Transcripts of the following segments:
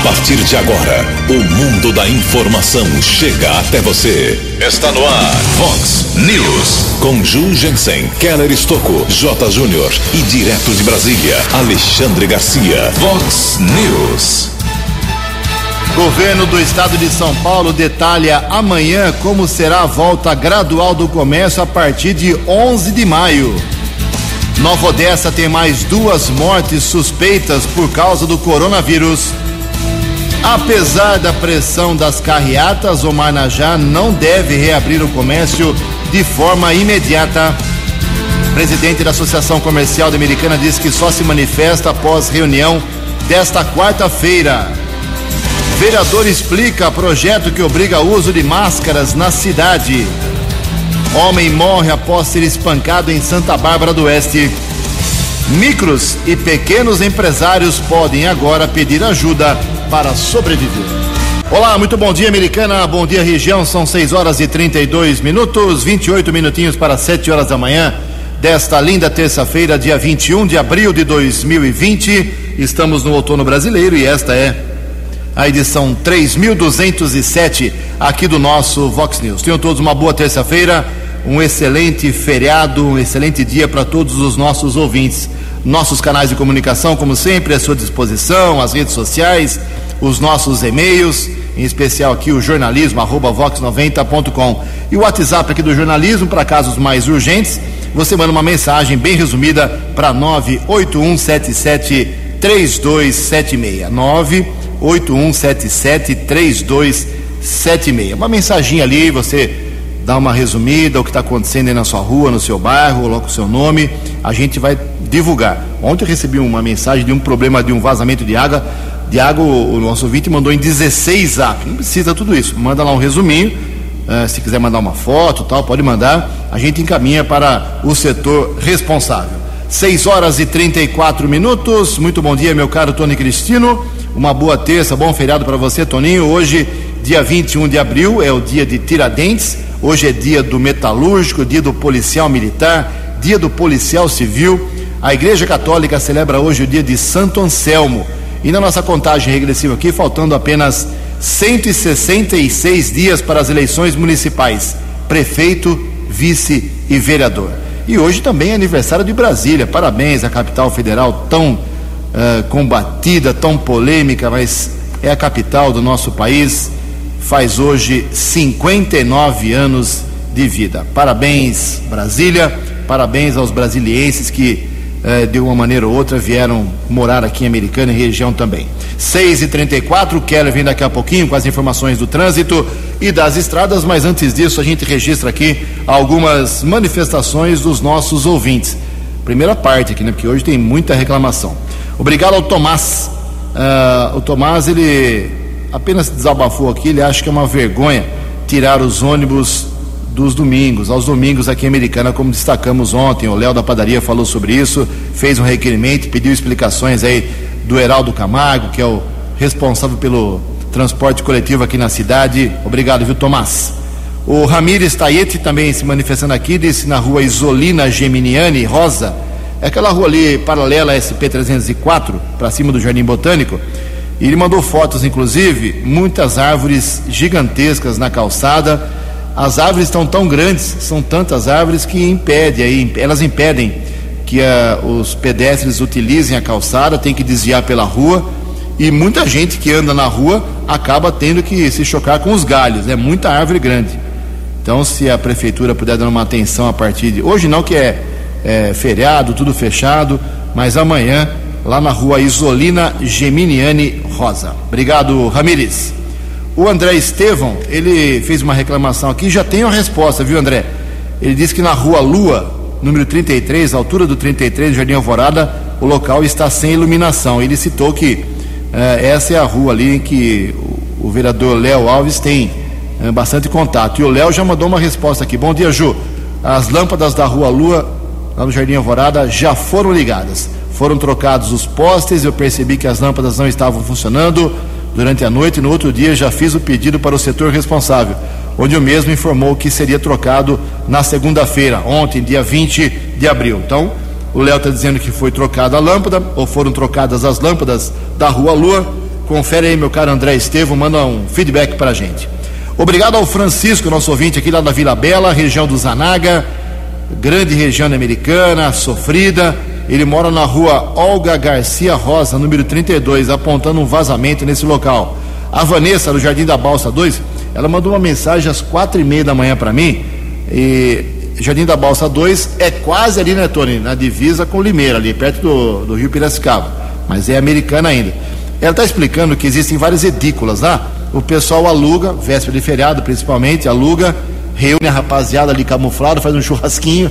A partir de agora, o mundo da informação chega até você. Está no ar, Fox News. Com Ju Jensen, Keller Estocco, J. Júnior e direto de Brasília, Alexandre Garcia. Fox News. Governo do Estado de São Paulo detalha amanhã como será a volta gradual do comércio a partir de 11 de maio. Nova Odessa tem mais duas mortes suspeitas por causa do coronavírus. Apesar da pressão das carreatas, o Marnajá não deve reabrir o comércio de forma imediata. O presidente da Associação Comercial da Americana diz que só se manifesta após reunião desta quarta-feira. Vereador explica projeto que obriga uso de máscaras na cidade. Homem morre após ser espancado em Santa Bárbara do Oeste. Micros e pequenos empresários podem agora pedir ajuda para sobreviver. Olá, muito bom dia, americana. Bom dia, região. São 6 horas e 32 minutos, 28 minutinhos para 7 horas da manhã desta linda terça-feira, dia 21 de abril de 2020. Estamos no outono brasileiro e esta é a edição 3207 aqui do nosso Vox News. Tenham todos uma boa terça-feira, um excelente feriado, um excelente dia para todos os nossos ouvintes. Nossos canais de comunicação, como sempre, à sua disposição, as redes sociais, os nossos e-mails, em especial aqui o jornalismo, arroba vox90.com. E o WhatsApp aqui do jornalismo, para casos mais urgentes, você manda uma mensagem bem resumida para 98177 3276. 981773276. Uma mensaginha ali, você dá uma resumida, o que está acontecendo aí na sua rua, no seu bairro, coloca o seu nome, a gente vai divulgar. Ontem eu recebi uma mensagem de um problema de um vazamento de água, de água o nosso ouvinte mandou em 16 zap, não precisa tudo isso, manda lá um resuminho, uh, se quiser mandar uma foto tal, pode mandar, a gente encaminha para o setor responsável. 6 horas e 34 minutos, muito bom dia meu caro Tony Cristino, uma boa terça, bom feriado para você Toninho, hoje dia 21 de abril é o dia de Tiradentes, Hoje é dia do metalúrgico, dia do policial militar, dia do policial civil. A Igreja Católica celebra hoje o dia de Santo Anselmo. E na nossa contagem regressiva aqui, faltando apenas 166 dias para as eleições municipais: prefeito, vice e vereador. E hoje também é aniversário de Brasília. Parabéns à capital federal tão uh, combatida, tão polêmica, mas é a capital do nosso país faz hoje 59 anos de vida. Parabéns, Brasília, parabéns aos brasilienses que, eh, de uma maneira ou outra, vieram morar aqui em Americana e região também. 6 e 34 o Keller vem daqui a pouquinho com as informações do trânsito e das estradas, mas antes disso a gente registra aqui algumas manifestações dos nossos ouvintes. Primeira parte aqui, né? Porque hoje tem muita reclamação. Obrigado ao Tomás. Uh, o Tomás, ele apenas desabafou aqui, ele acha que é uma vergonha tirar os ônibus dos domingos, aos domingos aqui em Americana, como destacamos ontem, o Léo da padaria falou sobre isso, fez um requerimento, pediu explicações aí do Heraldo Camargo, que é o responsável pelo transporte coletivo aqui na cidade. Obrigado, viu, Tomás? O Ramires Taete também se manifestando aqui, disse na rua Isolina Geminiani Rosa, é aquela rua ali paralela a SP-304, para cima do Jardim Botânico. E ele mandou fotos, inclusive, muitas árvores gigantescas na calçada. As árvores estão tão grandes, são tantas árvores que impede aí, elas impedem que ah, os pedestres utilizem a calçada, tem que desviar pela rua. E muita gente que anda na rua acaba tendo que se chocar com os galhos. É muita árvore grande. Então, se a prefeitura puder dar uma atenção a partir de hoje, não que é, é feriado, tudo fechado, mas amanhã lá na rua Isolina Geminiani Rosa. Obrigado, Ramires. O André Estevão, ele fez uma reclamação aqui, já tem a resposta, viu, André? Ele disse que na rua Lua, número 33, altura do 33, Jardim Alvorada, o local está sem iluminação. Ele citou que eh, essa é a rua ali em que o, o vereador Léo Alves tem eh, bastante contato. E o Léo já mandou uma resposta aqui. Bom dia, Ju. As lâmpadas da rua Lua, lá no Jardim Alvorada, já foram ligadas. Foram trocados os postes, eu percebi que as lâmpadas não estavam funcionando durante a noite e no outro dia já fiz o pedido para o setor responsável, onde o mesmo informou que seria trocado na segunda-feira, ontem, dia 20 de abril. Então, o Léo está dizendo que foi trocada a lâmpada, ou foram trocadas as lâmpadas da Rua Lua, Confere aí, meu caro André Estevam, manda um feedback pra gente. Obrigado ao Francisco, nosso ouvinte aqui lá da Vila Bela, região do Zanaga, grande região americana, sofrida. Ele mora na rua Olga Garcia Rosa, número 32, apontando um vazamento nesse local. A Vanessa, do Jardim da Balsa 2, ela mandou uma mensagem às quatro e meia da manhã para mim. E Jardim da Balsa 2 é quase ali, né, Tony? Na divisa com Limeira, ali perto do, do Rio Piracicaba. Mas é americana ainda. Ela está explicando que existem várias edículas lá. O pessoal aluga, véspera de feriado principalmente, aluga, reúne a rapaziada ali camuflado, faz um churrasquinho,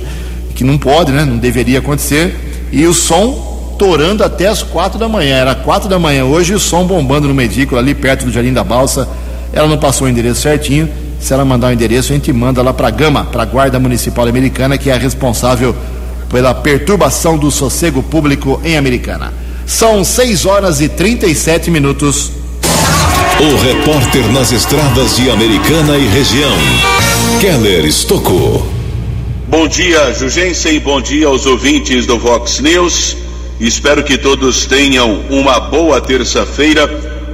que não pode, né? Não deveria acontecer e o som torando até as quatro da manhã. Era quatro da manhã hoje e o som bombando no medículo ali perto do Jardim da Balsa. Ela não passou o endereço certinho. Se ela mandar o endereço, a gente manda lá para a Gama, para a Guarda Municipal Americana, que é a responsável pela perturbação do sossego público em Americana. São 6 horas e 37 minutos. O repórter nas estradas de Americana e região, Keller Estocou. Bom dia, Jugensen, bom dia aos ouvintes do Vox News. Espero que todos tenham uma boa terça-feira,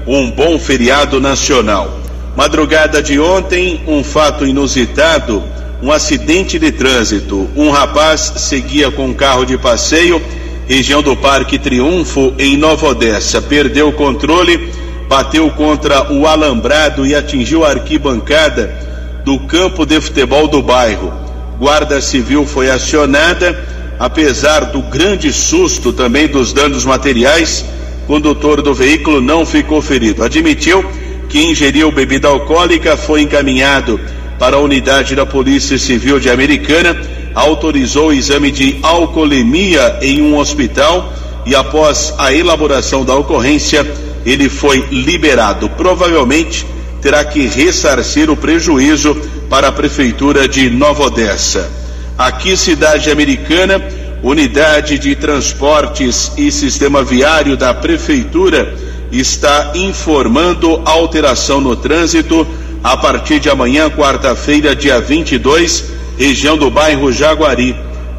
um bom feriado nacional. Madrugada de ontem, um fato inusitado, um acidente de trânsito. Um rapaz seguia com um carro de passeio, região do Parque Triunfo, em Nova Odessa. Perdeu o controle, bateu contra o alambrado e atingiu a arquibancada do campo de futebol do bairro. Guarda Civil foi acionada, apesar do grande susto também dos danos materiais, o condutor do veículo não ficou ferido. Admitiu que ingeriu bebida alcoólica, foi encaminhado para a unidade da Polícia Civil de Americana, autorizou o exame de alcoolemia em um hospital e após a elaboração da ocorrência, ele foi liberado. Provavelmente terá que ressarcir o prejuízo para a Prefeitura de Nova Odessa. Aqui, cidade americana, unidade de transportes e sistema viário da Prefeitura está informando alteração no trânsito a partir de amanhã, quarta-feira, dia 22, região do bairro Jaguari.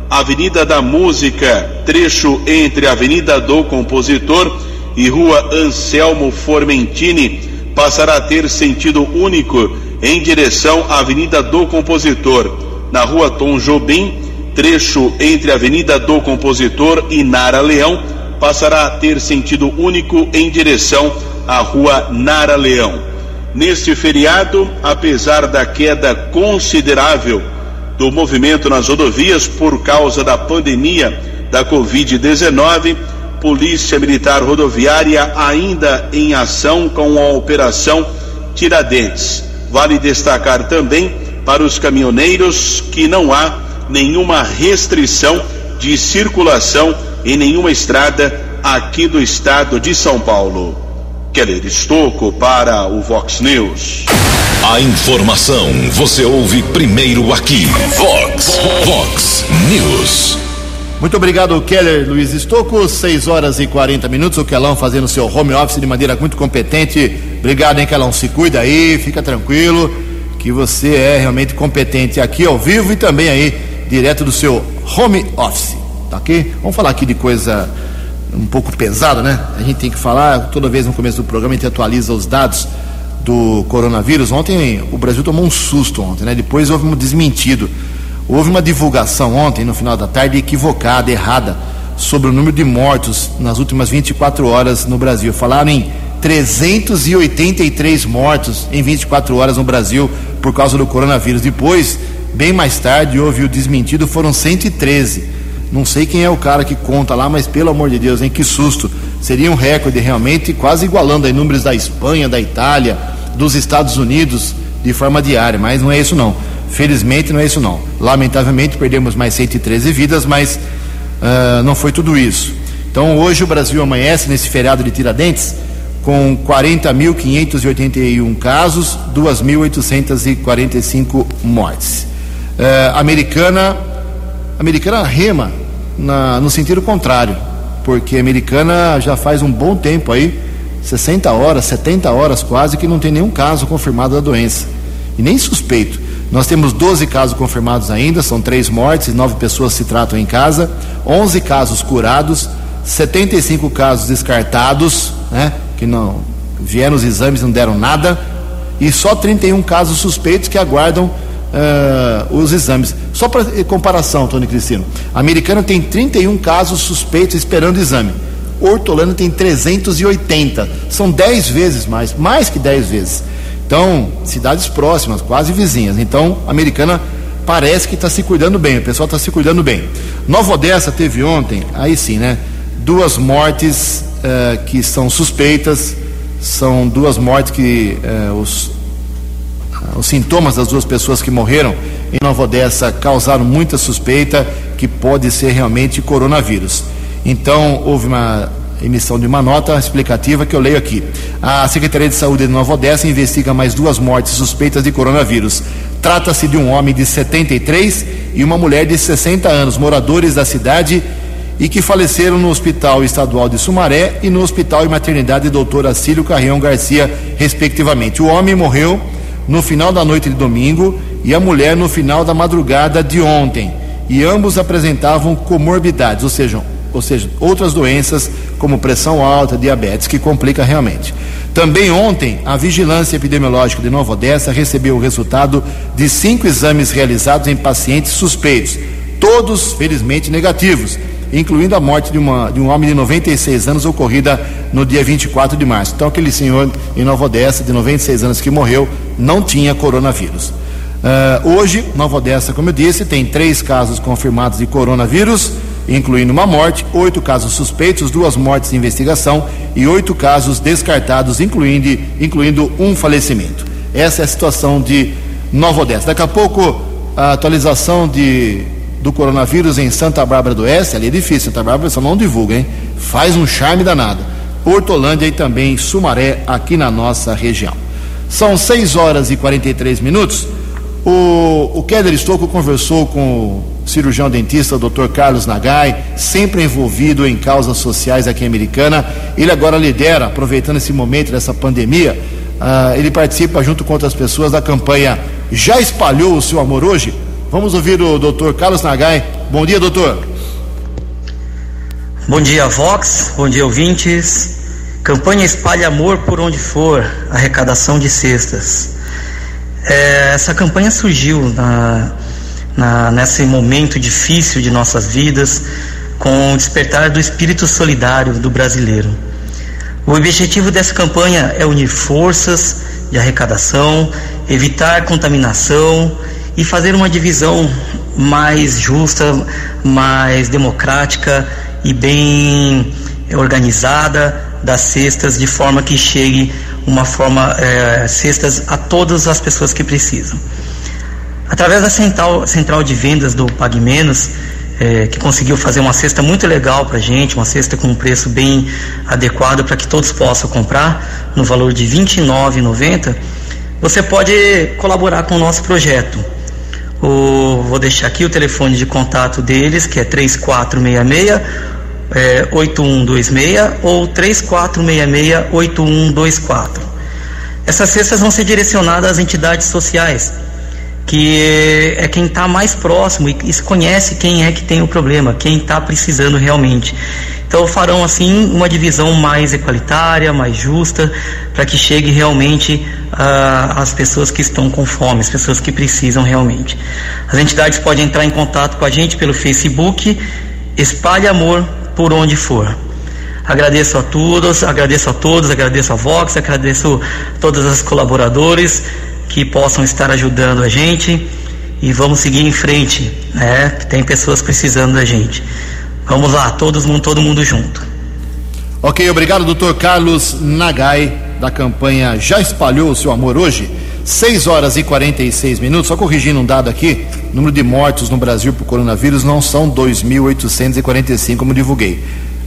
Avenida da Música, trecho entre Avenida do Compositor e Rua Anselmo Formentini passará a ter sentido único em direção à Avenida do Compositor, na rua Tom Jobim, trecho entre Avenida do Compositor e Nara Leão, passará a ter sentido único em direção à rua Nara Leão. Neste feriado, apesar da queda considerável do movimento nas rodovias por causa da pandemia da Covid-19, Polícia Militar Rodoviária ainda em ação com a Operação Tiradentes. Vale destacar também para os caminhoneiros que não há nenhuma restrição de circulação em nenhuma estrada aqui do estado de São Paulo. Keller Estocco para o Vox News. A informação você ouve primeiro aqui. Vox, Vox News. Muito obrigado, Keller Luiz Estocco. 6 horas e 40 minutos. O Kelão fazendo seu home office de maneira muito competente. Obrigado, hein, Kelão? Se cuida aí, fica tranquilo, que você é realmente competente aqui ao vivo e também aí, direto do seu home office. Tá ok? Vamos falar aqui de coisa um pouco pesada, né? A gente tem que falar, toda vez no começo do programa a gente atualiza os dados do coronavírus. Ontem o Brasil tomou um susto ontem, né? Depois houve um desmentido. Houve uma divulgação ontem, no final da tarde, equivocada, errada, sobre o número de mortos nas últimas 24 horas no Brasil. Falaram em 383 mortos em 24 horas no Brasil por causa do coronavírus. Depois, bem mais tarde, houve o desmentido, foram 113. Não sei quem é o cara que conta lá, mas pelo amor de Deus, hein, que susto. Seria um recorde realmente, quase igualando aí números da Espanha, da Itália, dos Estados Unidos de forma diária, mas não é isso não. Felizmente não é isso não. Lamentavelmente perdemos mais 113 vidas, mas uh, não foi tudo isso. Então hoje o Brasil amanhece nesse feriado de Tiradentes com 40.581 casos, 2.845 mortes. Uh, americana, americana rema na, no sentido contrário, porque americana já faz um bom tempo aí, 60 horas, 70 horas quase, que não tem nenhum caso confirmado da doença. E nem suspeito. Nós temos 12 casos confirmados ainda, são três mortes, nove pessoas se tratam em casa, 11 casos curados, 75 casos descartados, né, que não vieram os exames não deram nada, e só 31 casos suspeitos que aguardam uh, os exames. Só para comparação, Tony Cristino, a americana tem 31 casos suspeitos esperando exame. Hortolândia tem 380, são 10 vezes mais, mais que 10 vezes. Então, cidades próximas, quase vizinhas. Então, a americana parece que está se cuidando bem, o pessoal está se cuidando bem. Nova Odessa teve ontem, aí sim, né? Duas mortes uh, que são suspeitas, são duas mortes que uh, os, uh, os sintomas das duas pessoas que morreram em Nova Odessa causaram muita suspeita que pode ser realmente coronavírus. Então, houve uma emissão de uma nota explicativa que eu leio aqui. A Secretaria de Saúde de Nova Odessa investiga mais duas mortes suspeitas de coronavírus. Trata-se de um homem de 73 e uma mulher de 60 anos, moradores da cidade e que faleceram no Hospital Estadual de Sumaré e no Hospital e Maternidade Doutor Acílio Carrião Garcia, respectivamente. O homem morreu no final da noite de domingo e a mulher no final da madrugada de ontem. E ambos apresentavam comorbidades, ou seja, ou seja, outras doenças como pressão alta, diabetes, que complica realmente. Também ontem, a Vigilância Epidemiológica de Nova Odessa recebeu o resultado de cinco exames realizados em pacientes suspeitos, todos felizmente negativos, incluindo a morte de, uma, de um homem de 96 anos ocorrida no dia 24 de março. Então, aquele senhor em Nova Odessa, de 96 anos, que morreu, não tinha coronavírus. Uh, hoje, Nova Odessa, como eu disse, tem três casos confirmados de coronavírus incluindo uma morte, oito casos suspeitos, duas mortes de investigação e oito casos descartados, incluindo, incluindo um falecimento. Essa é a situação de Nova Odessa. Daqui a pouco, a atualização de, do coronavírus em Santa Bárbara do Oeste, ali é difícil, Santa Bárbara só não divulga, hein? Faz um charme danado. Hortolândia e também Sumaré, aqui na nossa região. São 6 horas e 43 minutos. O, o Keller Estocco conversou com cirurgião dentista, Dr. Carlos Nagai, sempre envolvido em causas sociais aqui em Americana. Ele agora lidera, aproveitando esse momento dessa pandemia, uh, ele participa junto com outras pessoas da campanha Já Espalhou o Seu Amor Hoje? Vamos ouvir o Dr. Carlos Nagai. Bom dia, doutor. Bom dia, Vox. Bom dia, ouvintes. Campanha Espalhe Amor por onde for, arrecadação de cestas. É, essa campanha surgiu na na, nesse momento difícil de nossas vidas, com o despertar do espírito solidário do brasileiro. O objetivo dessa campanha é unir forças de arrecadação, evitar contaminação e fazer uma divisão mais justa, mais democrática e bem organizada das cestas, de forma que chegue uma forma é, cestas a todas as pessoas que precisam. Através da central, central de vendas do Pague Menos, é, que conseguiu fazer uma cesta muito legal para gente, uma cesta com um preço bem adequado para que todos possam comprar, no valor de R$ 29,90, você pode colaborar com o nosso projeto. O, vou deixar aqui o telefone de contato deles, que é 3466 é, 8126 ou 3466 8124. Essas cestas vão ser direcionadas às entidades sociais que é quem está mais próximo e, conhece quem é que tem o problema, quem está precisando realmente. Então farão assim uma divisão mais equalitária, mais justa, para que chegue realmente uh, às pessoas que estão com fome, as pessoas que precisam realmente. As entidades podem entrar em contato com a gente pelo Facebook, Espalhe Amor por onde for. Agradeço a todos, agradeço a todos, agradeço a Vox, agradeço a todos os colaboradores que possam estar ajudando a gente e vamos seguir em frente, né? Tem pessoas precisando da gente. Vamos lá, todos, todo mundo junto. Ok, obrigado, doutor Carlos Nagai, da campanha Já Espalhou o Seu Amor Hoje. 6 horas e 46 minutos, só corrigindo um dado aqui, o número de mortos no Brasil por coronavírus não são 2.845, como divulguei,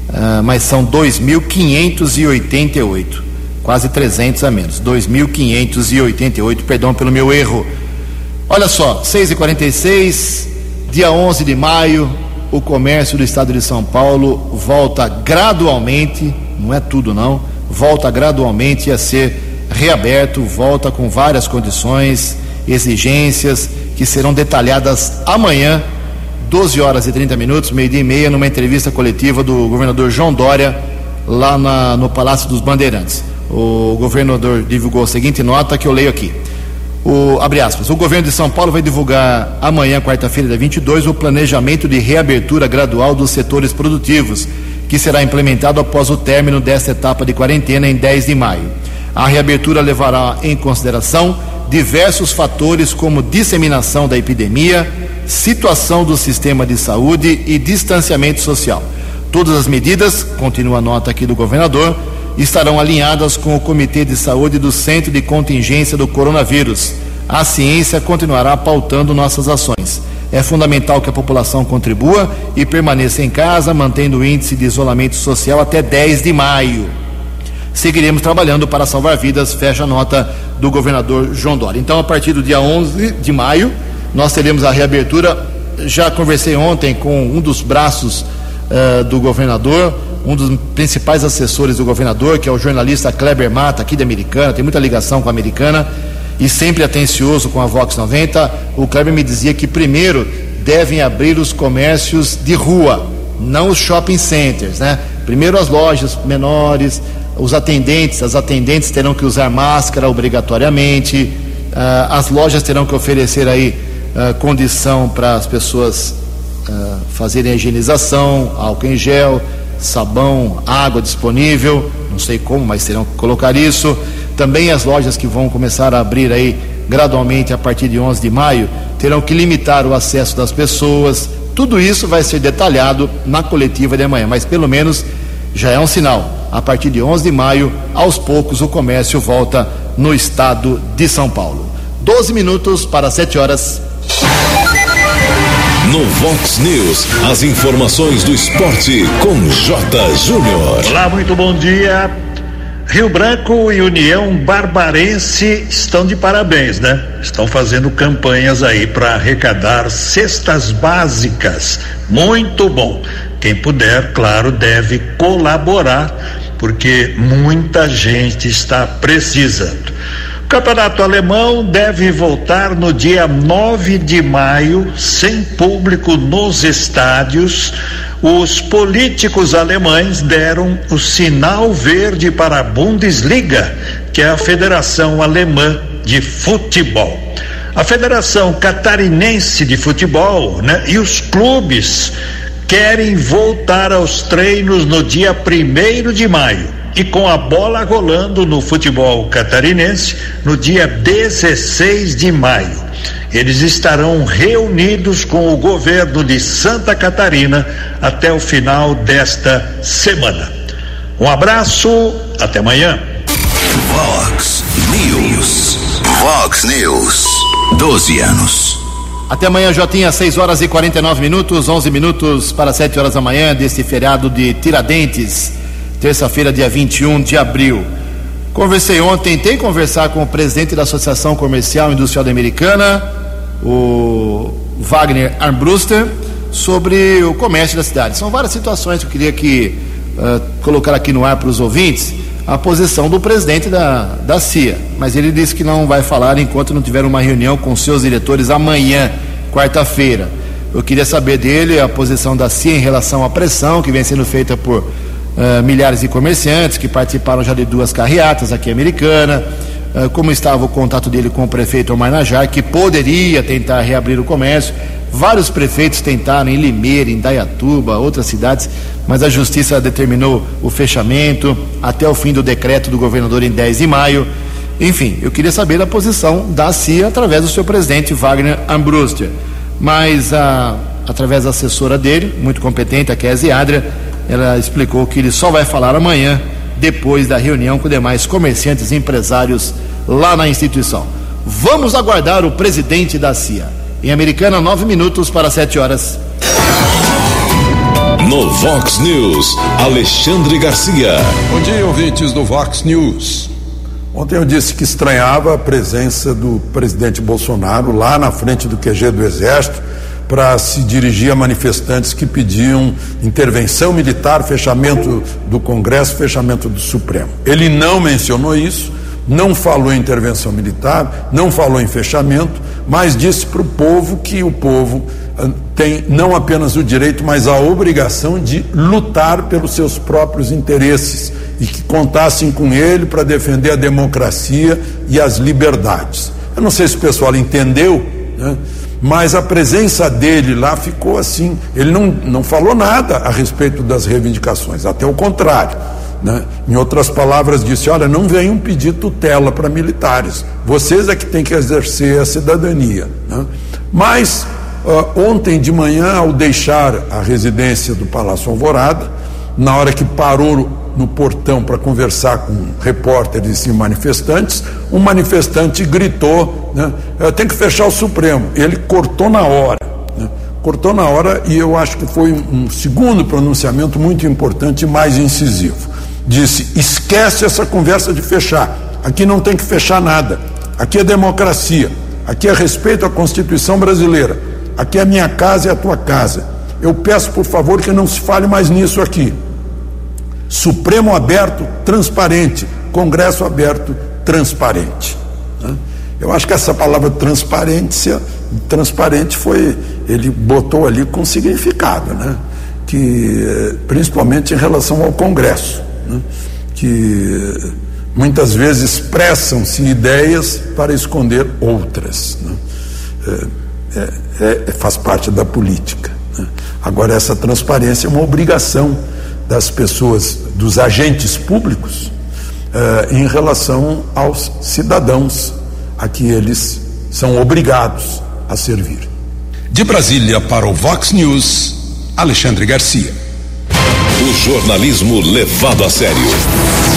uh, mas são 2.588 quase 300 a menos, 2.588, perdão pelo meu erro. Olha só, 6h46, dia 11 de maio, o comércio do estado de São Paulo volta gradualmente, não é tudo não, volta gradualmente a ser reaberto, volta com várias condições, exigências que serão detalhadas amanhã, 12 horas e 30 minutos, meio-dia e meia, numa entrevista coletiva do governador João Dória, lá na, no Palácio dos Bandeirantes. O governador divulgou a seguinte nota que eu leio aqui. O, abre aspas, o governo de São Paulo vai divulgar amanhã, quarta-feira, dia 22, o planejamento de reabertura gradual dos setores produtivos, que será implementado após o término desta etapa de quarentena em 10 de maio. A reabertura levará em consideração diversos fatores como disseminação da epidemia, situação do sistema de saúde e distanciamento social. Todas as medidas, continua a nota aqui do governador, estarão alinhadas com o Comitê de Saúde do Centro de Contingência do Coronavírus. A ciência continuará pautando nossas ações. É fundamental que a população contribua e permaneça em casa, mantendo o índice de isolamento social até 10 de maio. Seguiremos trabalhando para salvar vidas, fecha a nota do governador João Dória. Então, a partir do dia 11 de maio, nós teremos a reabertura. Já conversei ontem com um dos braços uh, do governador, um dos principais assessores do governador, que é o jornalista Kleber Mata, aqui da Americana, tem muita ligação com a Americana e sempre atencioso com a Vox 90. O Kleber me dizia que primeiro devem abrir os comércios de rua, não os shopping centers, né? Primeiro as lojas menores, os atendentes, as atendentes terão que usar máscara obrigatoriamente, uh, as lojas terão que oferecer aí uh, condição para as pessoas uh, fazerem a higienização, álcool em gel, sabão, água disponível, não sei como, mas terão que colocar isso. Também as lojas que vão começar a abrir aí gradualmente a partir de 11 de maio terão que limitar o acesso das pessoas. Tudo isso vai ser detalhado na coletiva de amanhã, mas pelo menos já é um sinal. A partir de 11 de maio, aos poucos o comércio volta no estado de São Paulo. 12 minutos para 7 horas. No Vox News, as informações do esporte com J. Júnior. Olá, muito bom dia. Rio Branco e União Barbarense estão de parabéns, né? Estão fazendo campanhas aí para arrecadar cestas básicas. Muito bom. Quem puder, claro, deve colaborar, porque muita gente está precisando. Campeonato Alemão deve voltar no dia 9 de maio, sem público nos estádios. Os políticos alemães deram o sinal verde para a Bundesliga, que é a Federação Alemã de Futebol. A Federação Catarinense de Futebol né, e os clubes querem voltar aos treinos no dia 1 de maio e com a bola rolando no futebol catarinense no dia 16 de maio. Eles estarão reunidos com o governo de Santa Catarina até o final desta semana. Um abraço, até amanhã. Fox News. Fox News. 12 anos. Até amanhã, Jotinha, 6 horas e 49 minutos, 11 minutos para 7 horas da manhã deste feriado de Tiradentes terça-feira, dia 21 de abril. Conversei ontem, tentei conversar com o presidente da Associação Comercial e Industrial Americana, o Wagner Armbruster, sobre o comércio da cidade. São várias situações que eu queria que, uh, colocar aqui no ar para os ouvintes a posição do presidente da, da CIA. Mas ele disse que não vai falar enquanto não tiver uma reunião com seus diretores amanhã, quarta-feira. Eu queria saber dele a posição da CIA em relação à pressão que vem sendo feita por uh, milhares de comerciantes que participaram já de duas carreatas aqui Americana, uh, como estava o contato dele com o prefeito Omar Najar, que poderia tentar reabrir o comércio. Vários prefeitos tentaram em Limeira, em Dayatuba, outras cidades, mas a justiça determinou o fechamento até o fim do decreto do governador em 10 de maio. Enfim, eu queria saber da posição da CIA através do seu presidente Wagner Ambruster. Mas, a, através da assessora dele, muito competente, a Kézia Adria, ela explicou que ele só vai falar amanhã, depois da reunião com demais comerciantes e empresários lá na instituição. Vamos aguardar o presidente da CIA. Em Americana, nove minutos para sete horas. No Vox News, Alexandre Garcia. Bom dia, ouvintes do Vox News. Ontem eu disse que estranhava a presença do presidente Bolsonaro lá na frente do QG do Exército para se dirigir a manifestantes que pediam intervenção militar, fechamento do Congresso, fechamento do Supremo. Ele não mencionou isso, não falou em intervenção militar, não falou em fechamento, mas disse para o povo que o povo ah, tem não apenas o direito, mas a obrigação de lutar pelos seus próprios interesses e que contassem com ele para defender a democracia e as liberdades. Eu não sei se o pessoal entendeu, né? Mas a presença dele lá ficou assim. Ele não, não falou nada a respeito das reivindicações, até o contrário. Né? Em outras palavras, disse: Olha, não venham pedir tutela para militares, vocês é que têm que exercer a cidadania. Né? Mas, uh, ontem de manhã, ao deixar a residência do Palácio Alvorada, na hora que parou no portão para conversar com repórteres e manifestantes, um manifestante gritou: né, tem que fechar o Supremo. Ele cortou na hora. Né, cortou na hora e eu acho que foi um segundo pronunciamento muito importante e mais incisivo. Disse: esquece essa conversa de fechar. Aqui não tem que fechar nada. Aqui é democracia. Aqui é respeito à Constituição brasileira. Aqui é a minha casa e a tua casa. Eu peço, por favor, que não se fale mais nisso aqui. Supremo aberto, transparente. Congresso aberto, transparente. Né? Eu acho que essa palavra transparência, transparente foi, ele botou ali com significado, né? Que, principalmente em relação ao Congresso, né? que muitas vezes expressam-se ideias para esconder outras. Né? É, é, é, faz parte da política. Né? Agora, essa transparência é uma obrigação das pessoas, dos agentes públicos, eh, em relação aos cidadãos a que eles são obrigados a servir. De Brasília para o Vox News, Alexandre Garcia. O jornalismo levado a sério.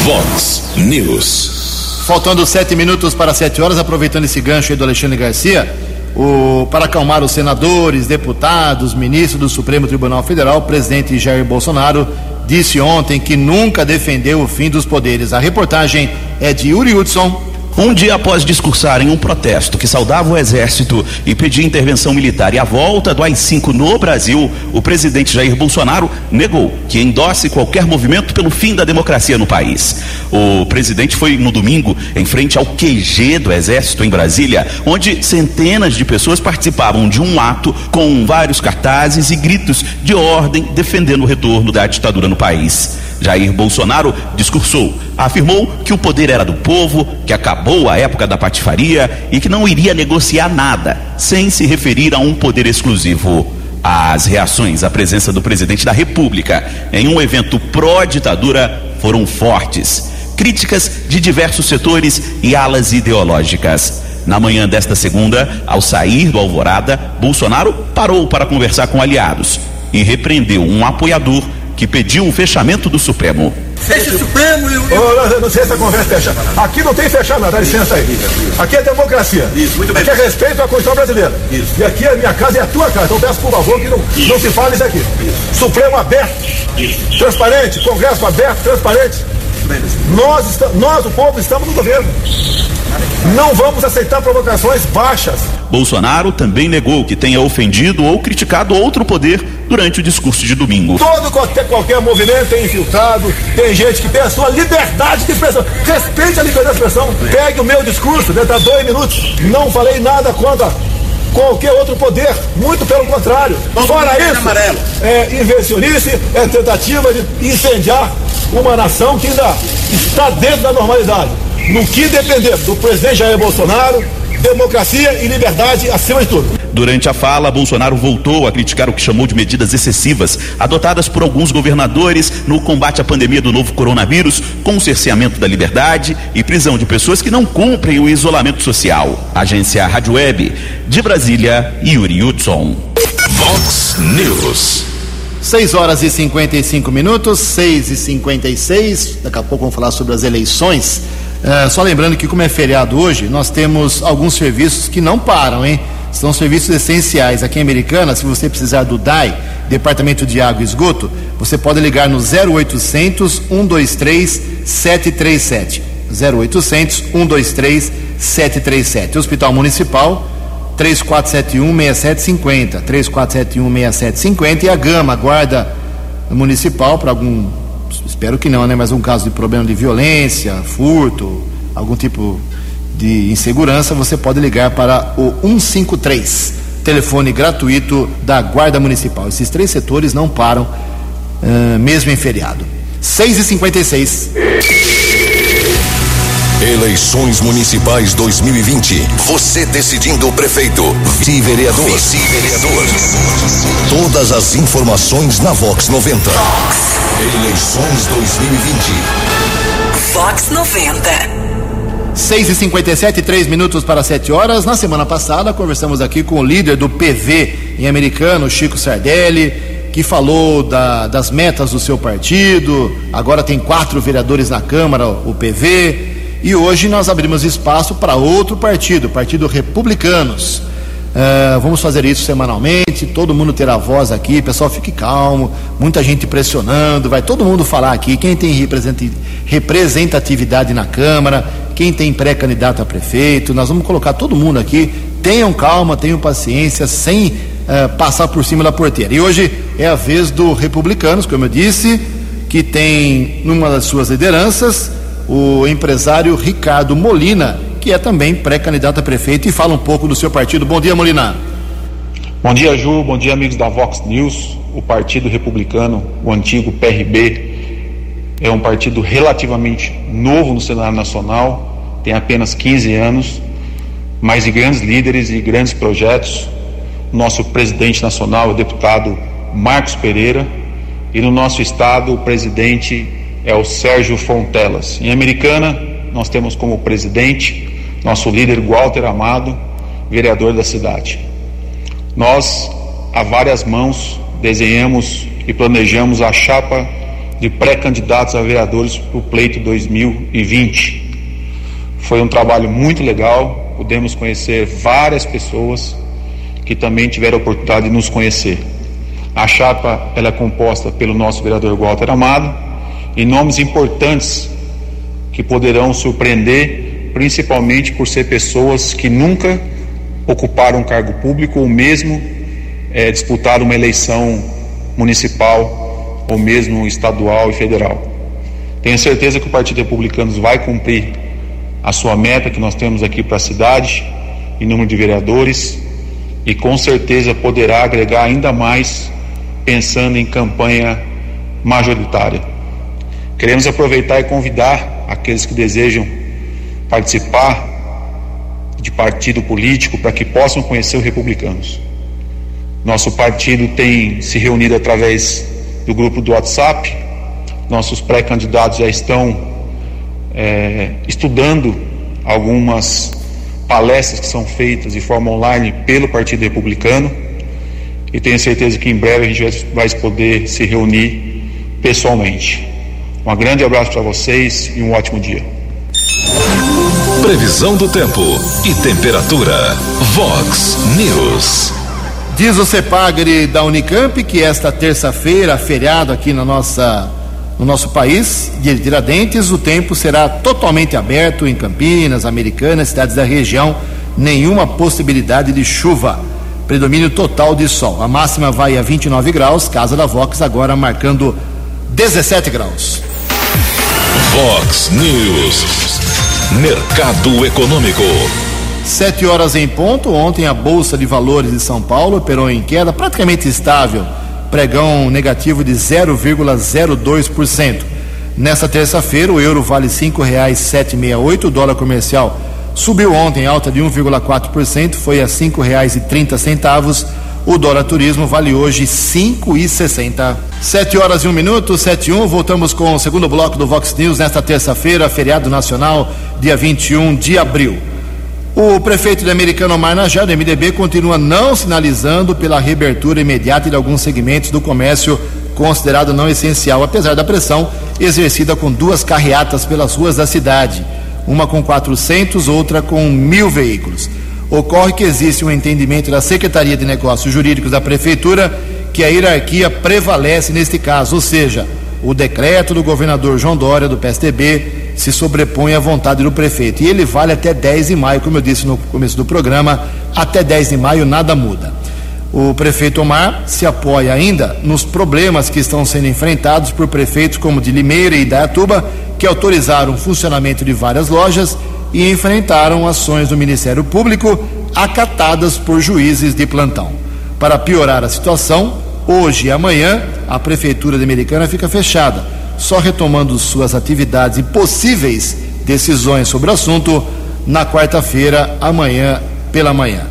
Vox News. Faltando sete minutos para sete horas, aproveitando esse gancho aí do Alexandre Garcia, o, para acalmar os senadores, deputados, ministros do Supremo Tribunal Federal, o presidente Jair Bolsonaro disse ontem que nunca defendeu o fim dos poderes. A reportagem é de Yuri Hudson um dia após discursar em um protesto que saudava o exército e pedir intervenção militar e a volta do AI-5 no Brasil, o presidente Jair Bolsonaro negou que endosse qualquer movimento pelo fim da democracia no país. O presidente foi no domingo em frente ao QG do exército em Brasília, onde centenas de pessoas participavam de um ato com vários cartazes e gritos de ordem defendendo o retorno da ditadura no país. Jair Bolsonaro discursou, afirmou que o poder era do povo, que acabou a época da patifaria e que não iria negociar nada, sem se referir a um poder exclusivo. As reações à presença do presidente da República em um evento pró-ditadura foram fortes. Críticas de diversos setores e alas ideológicas. Na manhã desta segunda, ao sair do Alvorada, Bolsonaro parou para conversar com aliados e repreendeu um apoiador que pediu o fechamento do Supremo. Feche o Supremo e o. Oh, não sei essa conversa fecha. Aqui não tem fechar, não, dá licença aí. Aqui é democracia. Isso, muito bem. Aqui é respeito à Constituição brasileira. Isso. E aqui é a minha casa e a tua casa. Então peço por favor que não, não se fale isso aqui. Isso. Supremo aberto, Isso. transparente, Congresso aberto, transparente. Nós, nós, o povo, estamos no governo. Não vamos aceitar provocações baixas. Bolsonaro também negou que tenha ofendido ou criticado outro poder durante o discurso de domingo. Todo qualquer, qualquer movimento tem infiltrado, tem gente que tem a sua liberdade de expressão. Respeite a liberdade de expressão. Pegue o meu discurso, dentro de dois minutos. Não falei nada contra qualquer outro poder, muito pelo contrário. Fora isso, amarelo. é invencionice, é tentativa de incendiar uma nação que ainda está dentro da normalidade. No que depender do presidente Jair Bolsonaro, democracia e liberdade acima de tudo. Durante a fala, Bolsonaro voltou a criticar o que chamou de medidas excessivas adotadas por alguns governadores no combate à pandemia do novo coronavírus, com o cerceamento da liberdade e prisão de pessoas que não cumprem o isolamento social. Agência Rádio Web, de Brasília, Yuri Hudson. Vox News. 6 horas e 55 minutos, 6 e 56. Daqui a pouco vamos falar sobre as eleições. É, só lembrando que, como é feriado hoje, nós temos alguns serviços que não param, hein? São serviços essenciais. Aqui em Americana, se você precisar do DAI, Departamento de Água e Esgoto, você pode ligar no 0800 123 737. 0800 123 737. Hospital Municipal 3471-6750, 3471-6750 e a Gama, Guarda Municipal, para algum, espero que não, né, mas um caso de problema de violência, furto, algum tipo de insegurança, você pode ligar para o 153, telefone gratuito da Guarda Municipal. Esses três setores não param, ah, mesmo em feriado. 6 e 56 Eleições Municipais 2020. Você decidindo o prefeito, vice-vereador. Vice-vereador. Todas as informações na Vox 90. Eleições 2020. Vox 90. 6 e 57 3 minutos para 7 horas. Na semana passada, conversamos aqui com o líder do PV em americano, Chico Sardelli, que falou da, das metas do seu partido. Agora tem quatro vereadores na Câmara, o PV. E hoje nós abrimos espaço para outro partido, Partido Republicanos. Uh, vamos fazer isso semanalmente, todo mundo terá voz aqui, pessoal fique calmo, muita gente pressionando, vai todo mundo falar aqui, quem tem representatividade na Câmara, quem tem pré-candidato a prefeito, nós vamos colocar todo mundo aqui, tenham calma, tenham paciência, sem uh, passar por cima da porteira. E hoje é a vez do Republicanos, como eu disse, que tem numa das suas lideranças o empresário Ricardo Molina, que é também pré-candidato a prefeito e fala um pouco do seu partido. Bom dia, Molina. Bom dia, Ju. Bom dia, amigos da Vox News. O Partido Republicano, o antigo PRB, é um partido relativamente novo no cenário nacional, tem apenas 15 anos, mas de grandes líderes e grandes projetos. Nosso presidente nacional é o deputado Marcos Pereira, e no nosso estado o presidente é o Sérgio Fontelas. Em Americana, nós temos como presidente nosso líder Walter Amado, vereador da cidade. Nós, a várias mãos, desenhamos e planejamos a chapa de pré-candidatos a vereadores para o pleito 2020. Foi um trabalho muito legal, pudemos conhecer várias pessoas que também tiveram a oportunidade de nos conhecer. A chapa ela é composta pelo nosso vereador Walter Amado, e nomes importantes que poderão surpreender, principalmente por ser pessoas que nunca ocuparam um cargo público ou mesmo é, disputaram uma eleição municipal ou mesmo estadual e federal. Tenho certeza que o Partido Republicano vai cumprir a sua meta que nós temos aqui para a cidade, em número de vereadores, e com certeza poderá agregar ainda mais pensando em campanha majoritária. Queremos aproveitar e convidar aqueles que desejam participar de partido político para que possam conhecer os republicanos. Nosso partido tem se reunido através do grupo do WhatsApp. Nossos pré-candidatos já estão é, estudando algumas palestras que são feitas de forma online pelo Partido Republicano e tenho certeza que em breve a gente vai poder se reunir pessoalmente. Um grande abraço para vocês e um ótimo dia. Previsão do tempo e temperatura. Vox News. Diz o Cepagre da Unicamp que esta terça-feira, feriado aqui na nossa, no nosso país, de Tiradentes, o tempo será totalmente aberto em Campinas, Americanas, cidades da região, nenhuma possibilidade de chuva. Predomínio total de sol. A máxima vai a 29 graus, Casa da Vox agora marcando 17 graus. Fox News. Mercado Econômico. Sete horas em ponto. Ontem a Bolsa de Valores de São Paulo operou em queda praticamente estável. Pregão negativo de 0,02%. Nessa terça-feira, o euro vale reais sete O dólar comercial subiu ontem, alta de 1,4%, foi a trinta centavos. O dólar turismo vale hoje cinco e sessenta. Sete horas e um minuto, sete e um. Voltamos com o segundo bloco do Vox News nesta terça-feira, feriado nacional, dia 21 de abril. O prefeito de Americano Marnajá, do MDB, continua não sinalizando pela reabertura imediata de alguns segmentos do comércio considerado não essencial, apesar da pressão exercida com duas carreatas pelas ruas da cidade, uma com 400, outra com mil veículos. Ocorre que existe um entendimento da Secretaria de Negócios Jurídicos da Prefeitura que a hierarquia prevalece neste caso, ou seja, o decreto do governador João Dória, do PSDB, se sobrepõe à vontade do prefeito. E ele vale até 10 de maio, como eu disse no começo do programa, até 10 de maio nada muda. O prefeito Omar se apoia ainda nos problemas que estão sendo enfrentados por prefeitos como de Limeira e Dayatuba, que autorizaram o funcionamento de várias lojas e enfrentaram ações do Ministério Público acatadas por juízes de plantão. Para piorar a situação, hoje e amanhã a Prefeitura de Americana fica fechada, só retomando suas atividades e possíveis decisões sobre o assunto na quarta-feira, amanhã pela manhã.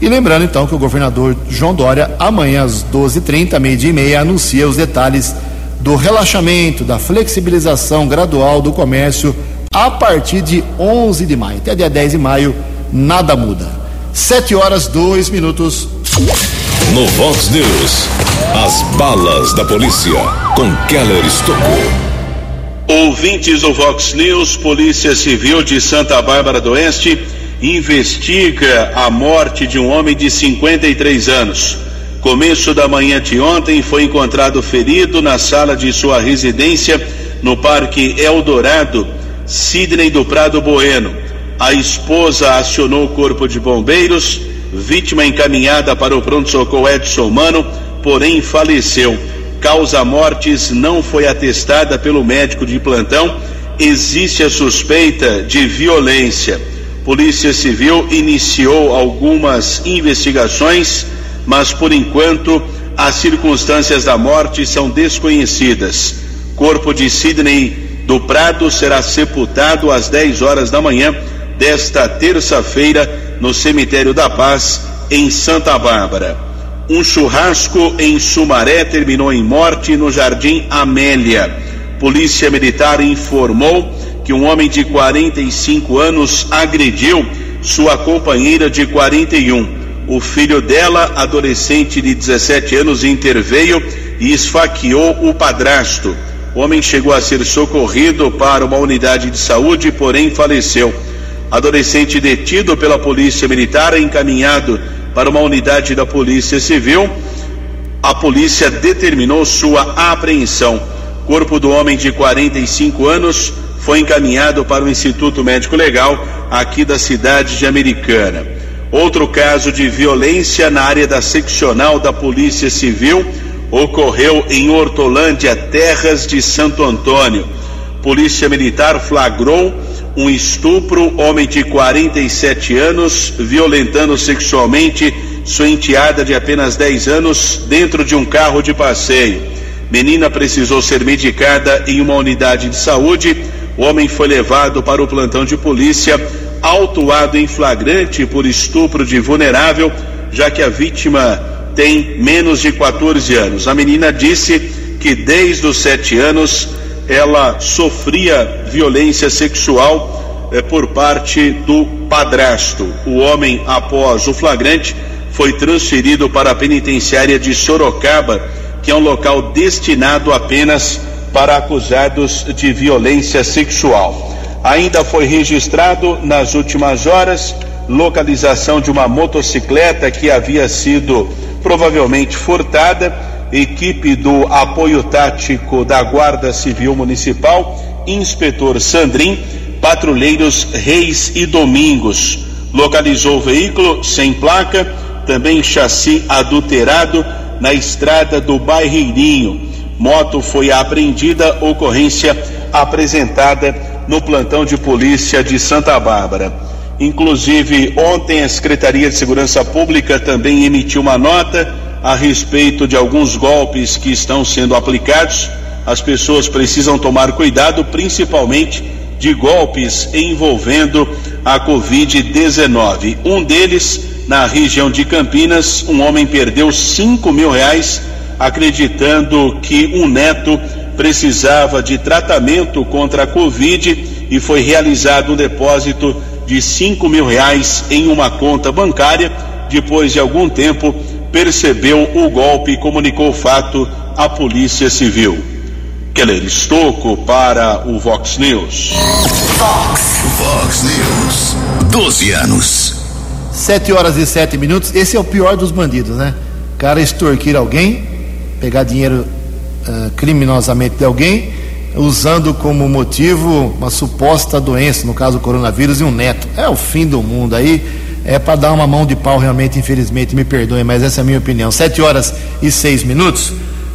E lembrando então que o governador João Dória, amanhã às 12h30, meio-dia e meia, anuncia os detalhes do relaxamento, da flexibilização gradual do comércio a partir de 11 de maio. Até dia 10 de maio, nada muda. 7 horas, 2 minutos. No Vox News, as balas da polícia com Keller Estocou. Ouvintes do Vox News, Polícia Civil de Santa Bárbara do Oeste investiga a morte de um homem de 53 anos. Começo da manhã de ontem foi encontrado ferido na sala de sua residência no Parque Eldorado, Sidney do Prado Bueno. A esposa acionou o corpo de bombeiros, vítima encaminhada para o pronto-socorro Edson Mano, porém faleceu. Causa mortes não foi atestada pelo médico de plantão. Existe a suspeita de violência. Polícia Civil iniciou algumas investigações, mas por enquanto as circunstâncias da morte são desconhecidas. Corpo de Sidney do Prado será sepultado às 10 horas da manhã desta terça-feira no Cemitério da Paz, em Santa Bárbara. Um churrasco em Sumaré terminou em morte no Jardim Amélia. Polícia Militar informou que um homem de 45 anos agrediu sua companheira de 41. O filho dela, adolescente de 17 anos, interveio e esfaqueou o padrasto. O homem chegou a ser socorrido para uma unidade de saúde, porém faleceu. Adolescente detido pela Polícia Militar, encaminhado para uma unidade da Polícia Civil. A polícia determinou sua apreensão. Corpo do homem de 45 anos foi encaminhado para o Instituto Médico Legal aqui da cidade de Americana. Outro caso de violência na área da seccional da Polícia Civil ocorreu em Hortolândia, terras de Santo Antônio. Polícia Militar flagrou um estupro, homem de 47 anos, violentando sexualmente sua enteada de apenas 10 anos dentro de um carro de passeio. Menina precisou ser medicada em uma unidade de saúde o homem foi levado para o plantão de polícia, autuado em flagrante por estupro de vulnerável, já que a vítima tem menos de 14 anos. A menina disse que desde os sete anos ela sofria violência sexual eh, por parte do padrasto. O homem, após o flagrante, foi transferido para a penitenciária de Sorocaba, que é um local destinado apenas para acusados de violência sexual. Ainda foi registrado nas últimas horas localização de uma motocicleta que havia sido provavelmente furtada. Equipe do apoio tático da Guarda Civil Municipal, inspetor Sandrin, patrulheiros Reis e Domingos. Localizou o veículo sem placa, também chassi adulterado na estrada do Bairreirinho. Moto foi apreendida, ocorrência apresentada no plantão de polícia de Santa Bárbara. Inclusive, ontem a Secretaria de Segurança Pública também emitiu uma nota a respeito de alguns golpes que estão sendo aplicados. As pessoas precisam tomar cuidado, principalmente de golpes envolvendo a Covid-19. Um deles, na região de Campinas, um homem perdeu cinco mil reais acreditando que um neto precisava de tratamento contra a Covid e foi realizado um depósito de cinco mil reais em uma conta bancária. Depois de algum tempo, percebeu o golpe e comunicou o fato à Polícia Civil. Keller Estocco para o Vox News. Vox. Vox News. 12 anos. Sete horas e sete minutos. Esse é o pior dos bandidos, né? O cara extorquir alguém, pegar dinheiro uh, criminosamente de alguém, usando como motivo uma suposta doença, no caso o coronavírus, e um neto. É o fim do mundo aí. É para dar uma mão de pau realmente, infelizmente, me perdoem, mas essa é a minha opinião. Sete horas e seis minutos.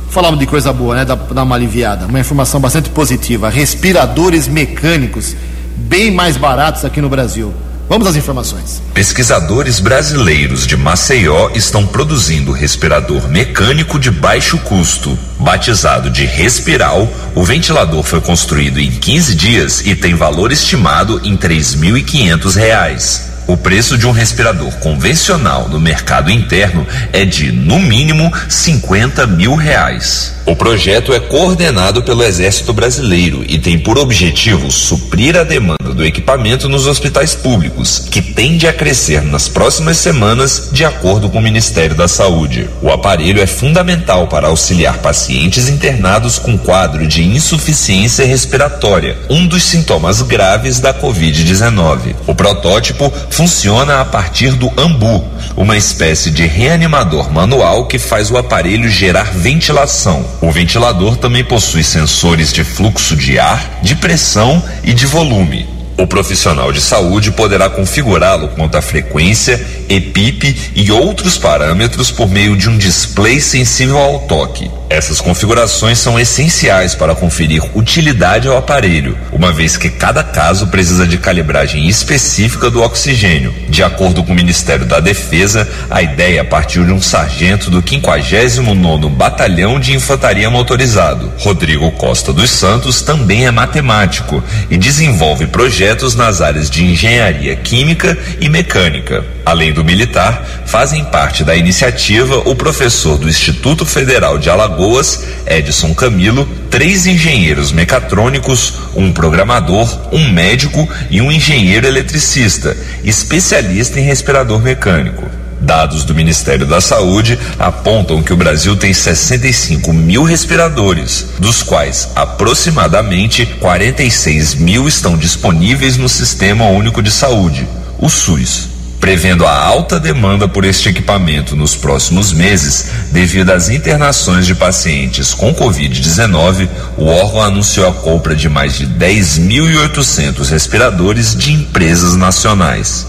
Falamos de coisa boa, né? Dá dar uma aliviada. Uma informação bastante positiva. Respiradores mecânicos, bem mais baratos aqui no Brasil. Vamos às informações. Pesquisadores brasileiros de Maceió estão produzindo respirador mecânico de baixo custo. Batizado de Respiral, o ventilador foi construído em 15 dias e tem valor estimado em R$ 3.500. O preço de um respirador convencional no mercado interno é de, no mínimo, 50 mil reais. O projeto é coordenado pelo Exército Brasileiro e tem por objetivo suprir a demanda do equipamento nos hospitais públicos, que tende a crescer nas próximas semanas, de acordo com o Ministério da Saúde. O aparelho é fundamental para auxiliar pacientes internados com quadro de insuficiência respiratória, um dos sintomas graves da Covid-19. O protótipo funciona a partir do AMBU, uma espécie de reanimador manual que faz o aparelho gerar ventilação. O ventilador também possui sensores de fluxo de ar, de pressão e de volume. O profissional de saúde poderá configurá-lo quanto à frequência, EPIP e outros parâmetros por meio de um display sensível ao toque. Essas configurações são essenciais para conferir utilidade ao aparelho, uma vez que cada caso precisa de calibragem específica do oxigênio. De acordo com o Ministério da Defesa, a ideia partiu de um sargento do 59º Batalhão de Infantaria Motorizado. Rodrigo Costa dos Santos também é matemático e desenvolve projetos nas áreas de engenharia química e mecânica. Além do militar, fazem parte da iniciativa o professor do Instituto Federal de Alagoas, Edson Camilo, três engenheiros mecatrônicos, um programador, um médico e um engenheiro eletricista, especialista em respirador mecânico. Dados do Ministério da Saúde apontam que o Brasil tem 65 mil respiradores, dos quais aproximadamente 46 mil estão disponíveis no Sistema Único de Saúde, o SUS. Prevendo a alta demanda por este equipamento nos próximos meses, devido às internações de pacientes com Covid-19, o órgão anunciou a compra de mais de 10.800 respiradores de empresas nacionais.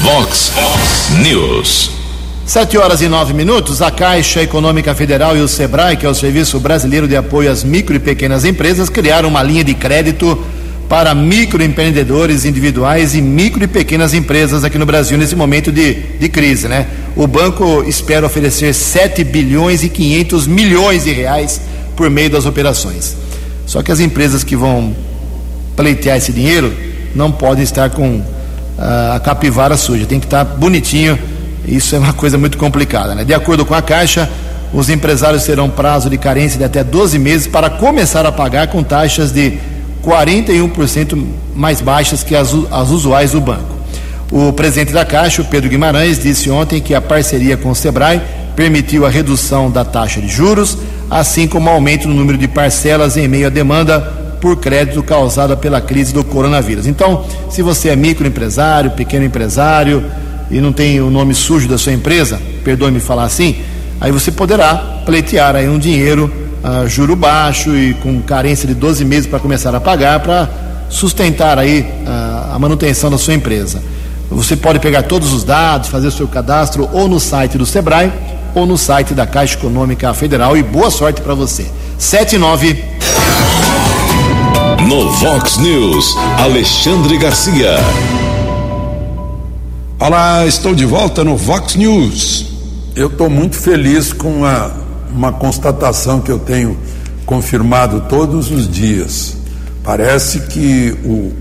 Vox News. Sete horas e nove minutos, a Caixa Econômica Federal e o SEBRAE, que é o Serviço Brasileiro de Apoio às Micro e Pequenas Empresas, criaram uma linha de crédito para microempreendedores individuais e micro e pequenas empresas aqui no Brasil nesse momento de, de crise, né? O banco espera oferecer 7 bilhões e 500 milhões de reais por meio das operações. Só que as empresas que vão pleitear esse dinheiro não podem estar com a capivara suja, tem que estar bonitinho. Isso é uma coisa muito complicada, né? De acordo com a Caixa, os empresários terão prazo de carência de até 12 meses para começar a pagar com taxas de 41% mais baixas que as, as usuais do banco. O presidente da Caixa, Pedro Guimarães, disse ontem que a parceria com o Sebrae permitiu a redução da taxa de juros, assim como o aumento no número de parcelas em meio à demanda por crédito causada pela crise do coronavírus. Então, se você é microempresário, pequeno empresário e não tem o nome sujo da sua empresa, perdoe-me falar assim, aí você poderá pleitear aí um dinheiro uh, juro baixo e com carência de 12 meses para começar a pagar para sustentar aí uh, a manutenção da sua empresa. Você pode pegar todos os dados, fazer o seu cadastro ou no site do Sebrae ou no site da Caixa Econômica Federal e boa sorte para você. 79 No Vox News, Alexandre Garcia. Olá, estou de volta no Vox News. Eu estou muito feliz com a uma constatação que eu tenho confirmado todos os dias. Parece que o,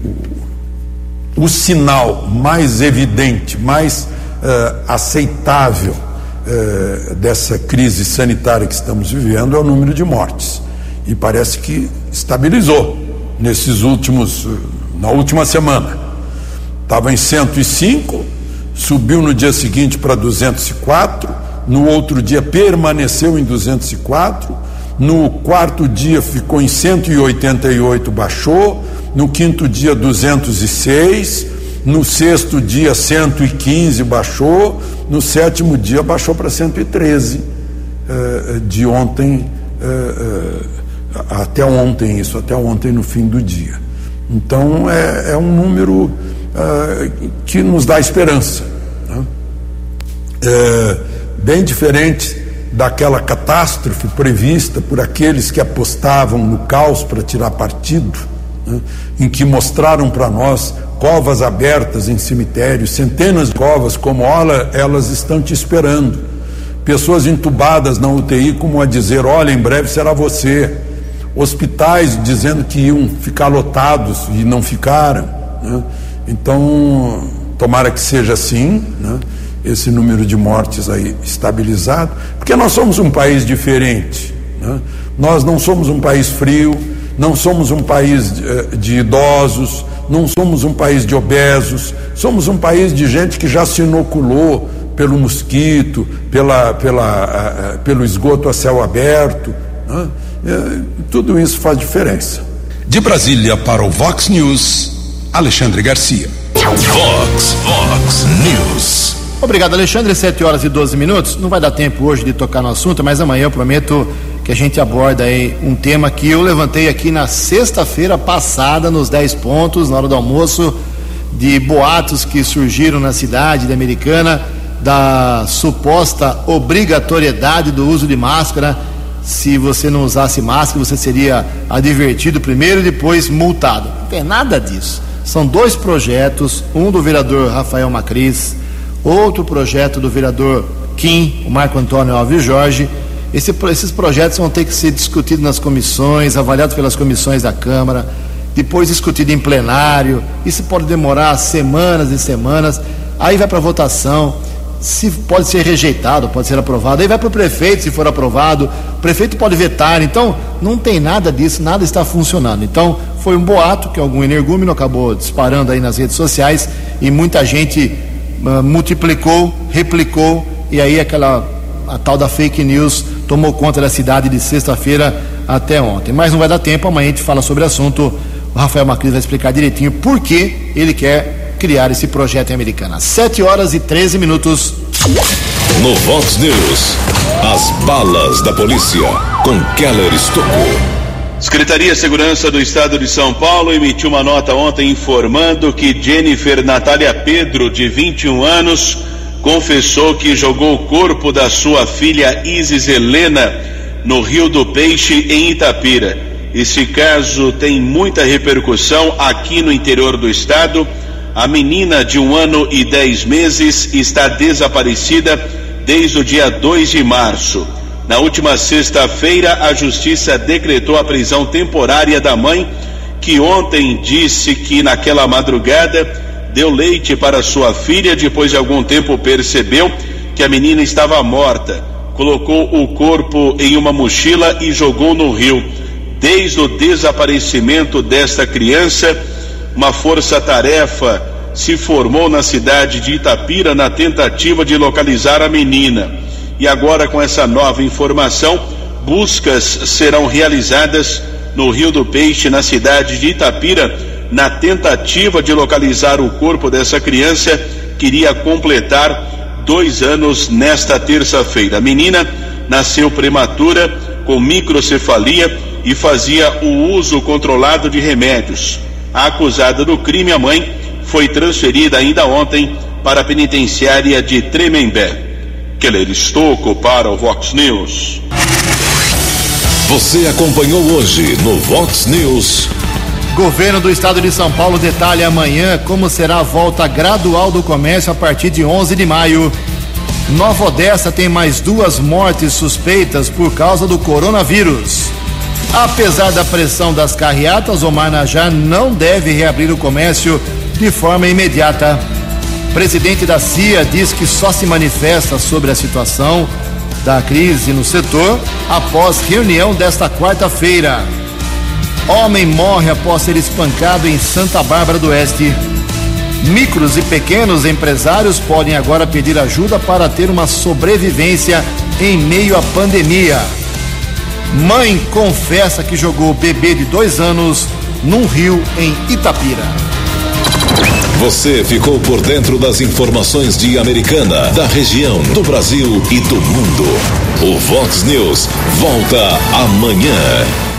o, o sinal mais evidente, mais uh, aceitável uh, dessa crise sanitária que estamos vivendo é o número de mortes. E parece que estabilizou nesses últimos, na última semana. Estava em 105, subiu no dia seguinte para 204 no outro dia permaneceu em 204, no quarto dia ficou em 188, baixou, no quinto dia 206, no sexto dia 115 baixou, no sétimo dia baixou para 113 eh, de ontem eh, eh, até ontem isso, até ontem no fim do dia. Então é, é um número eh, que nos dá esperança. Né? Eh, bem diferente daquela catástrofe prevista por aqueles que apostavam no caos para tirar partido, né, em que mostraram para nós covas abertas em cemitérios, centenas de covas, como olha, elas estão te esperando. Pessoas entubadas na UTI, como a dizer: olha, em breve será você. Hospitais dizendo que iam ficar lotados e não ficaram. Né? Então, tomara que seja assim, né? esse número de mortes aí estabilizado, porque nós somos um país diferente. Né? Nós não somos um país frio, não somos um país de, eh, de idosos, não somos um país de obesos, somos um país de gente que já se inoculou pelo mosquito, pela, pela, pelo esgoto a céu aberto. Né? Tudo isso faz diferença. De Brasília para o Vox News, Alexandre Garcia. Vox, Vox News. Obrigado, Alexandre. 7 horas e 12 minutos. Não vai dar tempo hoje de tocar no assunto, mas amanhã eu prometo que a gente aborda aí um tema que eu levantei aqui na sexta-feira passada, nos 10 pontos, na hora do almoço, de boatos que surgiram na cidade de Americana, da suposta obrigatoriedade do uso de máscara. Se você não usasse máscara, você seria advertido primeiro e depois multado. Não tem nada disso. São dois projetos, um do vereador Rafael Macris, outro projeto do vereador Kim, o Marco Antônio Alves Jorge esse, esses projetos vão ter que ser discutidos nas comissões, avaliados pelas comissões da Câmara, depois discutido em plenário. Isso pode demorar semanas e semanas. Aí vai para votação. Se pode ser rejeitado, pode ser aprovado. Aí vai para o prefeito, se for aprovado. O prefeito pode vetar. Então, não tem nada disso, nada está funcionando. Então, foi um boato que algum energúmeno acabou disparando aí nas redes sociais e muita gente uh, multiplicou, replicou e aí aquela a tal da fake news tomou conta da cidade de sexta-feira até ontem. Mas não vai dar tempo, amanhã a gente fala sobre o assunto. O Rafael Macris vai explicar direitinho por que ele quer criar esse projeto em Americana. 7 horas e 13 minutos. No Vox News, as balas da polícia com Keller Estocou. Secretaria de Segurança do Estado de São Paulo emitiu uma nota ontem informando que Jennifer Natália Pedro, de 21 anos, confessou que jogou o corpo da sua filha Isis Helena no Rio do Peixe, em Itapira. Esse caso tem muita repercussão aqui no interior do estado. A menina de um ano e dez meses está desaparecida desde o dia 2 de março. Na última sexta-feira, a justiça decretou a prisão temporária da mãe, que ontem disse que naquela madrugada deu leite para sua filha, depois de algum tempo percebeu que a menina estava morta. Colocou o corpo em uma mochila e jogou no rio. Desde o desaparecimento desta criança, uma força-tarefa se formou na cidade de Itapira na tentativa de localizar a menina. E agora, com essa nova informação, buscas serão realizadas no Rio do Peixe, na cidade de Itapira, na tentativa de localizar o corpo dessa criança que iria completar dois anos nesta terça-feira. A menina nasceu prematura, com microcefalia e fazia o uso controlado de remédios. A acusada do crime, a mãe, foi transferida ainda ontem para a penitenciária de Tremembé. Keller Estocco para o Vox News. Você acompanhou hoje no Vox News. Governo do Estado de São Paulo detalha amanhã como será a volta gradual do comércio a partir de 11 de maio. Nova Odessa tem mais duas mortes suspeitas por causa do coronavírus. Apesar da pressão das carreatas, o Marnajá não deve reabrir o comércio de forma imediata. Presidente da CIA diz que só se manifesta sobre a situação da crise no setor após reunião desta quarta-feira. Homem morre após ser espancado em Santa Bárbara do Oeste. Micros e pequenos empresários podem agora pedir ajuda para ter uma sobrevivência em meio à pandemia. Mãe confessa que jogou bebê de dois anos num rio em Itapira. Você ficou por dentro das informações de Americana, da região, do Brasil e do mundo. O Vox News volta amanhã.